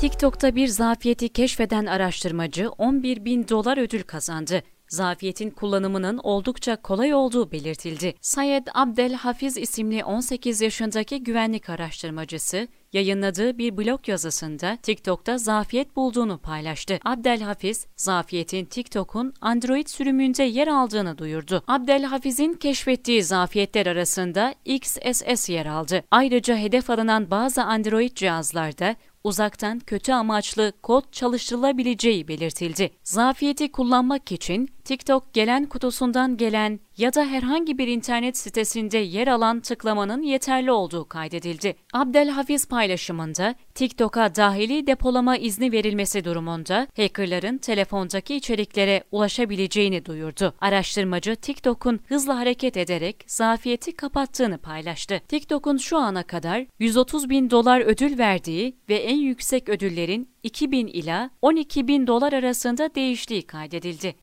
TikTok'ta bir zafiyeti keşfeden araştırmacı 11 bin dolar ödül kazandı. Zafiyetin kullanımının oldukça kolay olduğu belirtildi. Sayed Abdel Hafiz isimli 18 yaşındaki güvenlik araştırmacısı, yayınladığı bir blog yazısında TikTok'ta zafiyet bulduğunu paylaştı. Abdel Hafiz, zafiyetin TikTok'un Android sürümünde yer aldığını duyurdu. Abdel Hafiz'in keşfettiği zafiyetler arasında XSS yer aldı. Ayrıca hedef alınan bazı Android cihazlarda uzaktan kötü amaçlı kod çalıştırılabileceği belirtildi. Zafiyeti kullanmak için TikTok gelen kutusundan gelen ya da herhangi bir internet sitesinde yer alan tıklamanın yeterli olduğu kaydedildi. Abdelhafiz paylaşımında TikTok'a dahili depolama izni verilmesi durumunda hackerların telefondaki içeriklere ulaşabileceğini duyurdu. Araştırmacı TikTok'un hızla hareket ederek zafiyeti kapattığını paylaştı. TikTok'un şu ana kadar 130 bin dolar ödül verdiği ve en yüksek ödüllerin 2 bin ila 12 bin dolar arasında değiştiği kaydedildi.